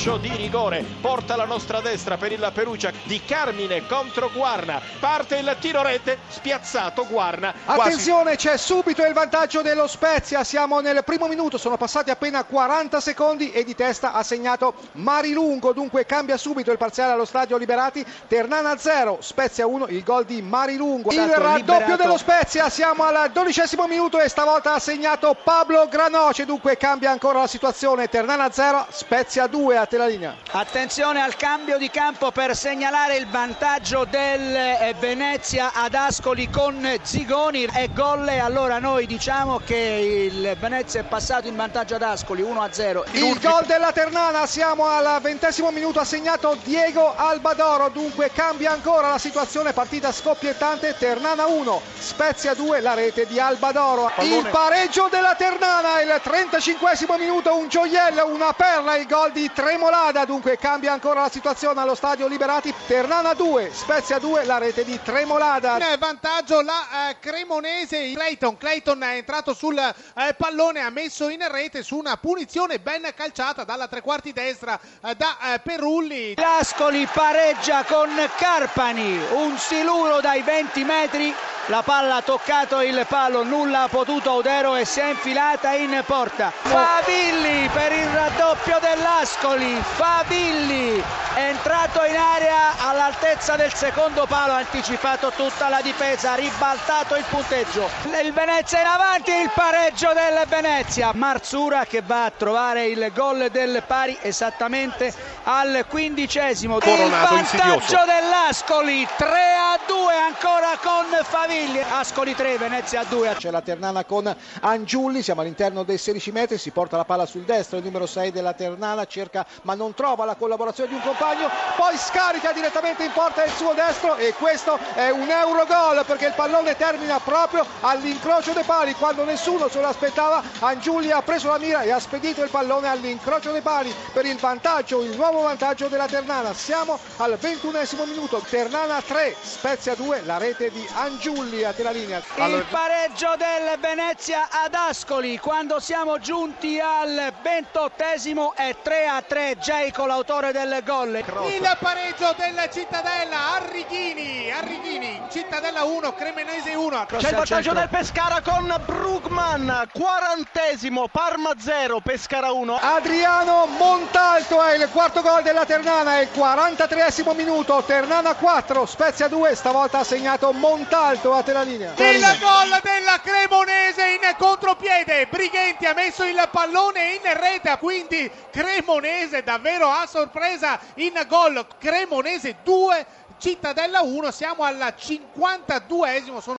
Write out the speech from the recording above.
calcio di rigore. Porta la nostra destra per il Perugia di Carmine contro Guarna. Parte il tiro rete, spiazzato Guarna. Quasi- Attenzione, c'è subito il vantaggio dello Spezia. Siamo nel primo minuto, sono passati appena 40 secondi e di testa ha segnato Marilungo. Dunque cambia subito il parziale allo stadio Liberati. Ternana 0, Spezia 1, il gol di Marilungo. Il raddoppio liberato. dello Spezia, siamo al dodicesimo minuto e stavolta ha segnato Pablo Granoce. Dunque cambia ancora la situazione. Ternana 0, Spezia 2 a te la linea. Attenzione al cambio di campo per segnalare il vantaggio del eh, Venezia ad Ascoli con Zigoni e gol e allora noi diciamo che il Venezia è passato in vantaggio ad Ascoli 1-0. Il gol della Ternana, siamo al ventesimo minuto, ha segnato Diego Albadoro, dunque cambia ancora la situazione, partita scoppiettante, Ternana 1, Spezia 2, la rete di Albadoro. Il pareggio della Ternana, il 35 minuto, un gioiello, una perla, il gol di Tremolada, dunque cambia ancora la situazione allo stadio Liberati, Ternana 2, Spezia 2, la rete di Tremolada. In vantaggio la eh, Cremonese Clayton. Clayton è entrato sul eh, pallone, ha messo in rete su una punizione ben calciata dalla tre quarti destra eh, da eh, Perulli. L'Ascoli pareggia con Carpani, un siluro dai 20 metri, la palla ha toccato il palo, nulla ha potuto Odero e si è infilata in porta. Favilli per il raddoppio dell'Ascoli, Favilli è entrato in area all'altezza del secondo palo, ha anticipato tutta la difesa, ha ribaltato il punteggio. Il Venezia in avanti, il pareggio del Venezia. Marzura che va a trovare il gol del pari esattamente al quindicesimo. Il Coronato vantaggio insidioso. dell'Ascoli 3 a 2 ancora con Favilli. Ascoli 3, Venezia 2. C'è la Ternana con Angiulli, siamo all'interno dei 16 metri, si porta la palla sul destro, il numero 6 della Ternana cerca ma non trova la collaborazione di un compagno, poi scarica direttamente in porta il suo destro e questo è un Eurogol perché il pallone termina proprio all'incrocio dei pali, quando nessuno se lo aspettava Angiulli ha preso la mira e ha spedito il pallone all'incrocio dei pali per il vantaggio, il nuovo vantaggio della Ternana. Siamo al 21 minuto, Ternana 3, Spezia 2, la rete di Angiulli a te la linea. Il pareggio del Venezia ad Ascoli quando siamo giunti al 28esimo è 3 a 3 Giaico l'autore del gol. Il pareggio del Cittadella, Arrighini, Arrighini, Cittadella 1, Cremonese 1. C'è il vantaggio del Pescara con Brugman, quarantesimo, Parma 0, Pescara 1. Adriano Montalto è il quarto gol della Ternana, è il 43 minuto, Ternana 4, Spezia 2, stavolta ha segnato Montalto a te la linea. Il gol della Cremonese in contropiede, Brighenti ha messo il pallone in rete, quindi Cremonese davvero a sorpresa in gol, Cremonese 2, Cittadella 1, siamo al 52esimo. Sono